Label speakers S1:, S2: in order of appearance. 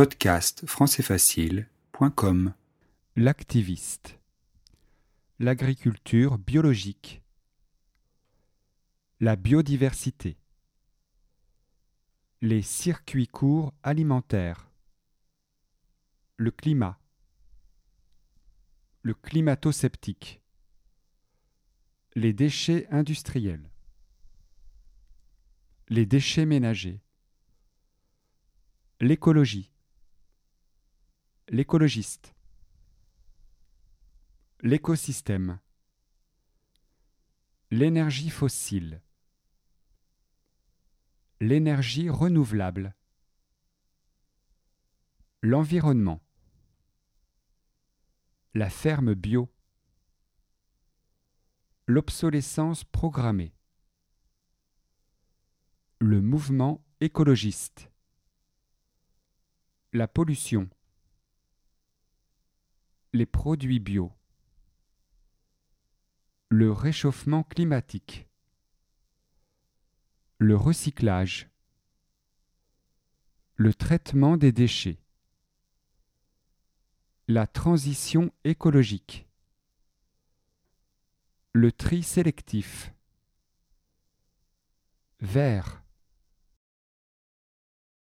S1: Podcast françaisfacile.com
S2: L'activiste. L'agriculture biologique. La biodiversité. Les circuits courts alimentaires. Le climat. Le climato-sceptique. Les déchets industriels. Les déchets ménagers. L'écologie. L'écologiste. L'écosystème. L'énergie fossile. L'énergie renouvelable. L'environnement. La ferme bio. L'obsolescence programmée. Le mouvement écologiste. La pollution. Les produits bio. Le réchauffement climatique. Le recyclage. Le traitement des déchets. La transition écologique. Le tri sélectif. Vert.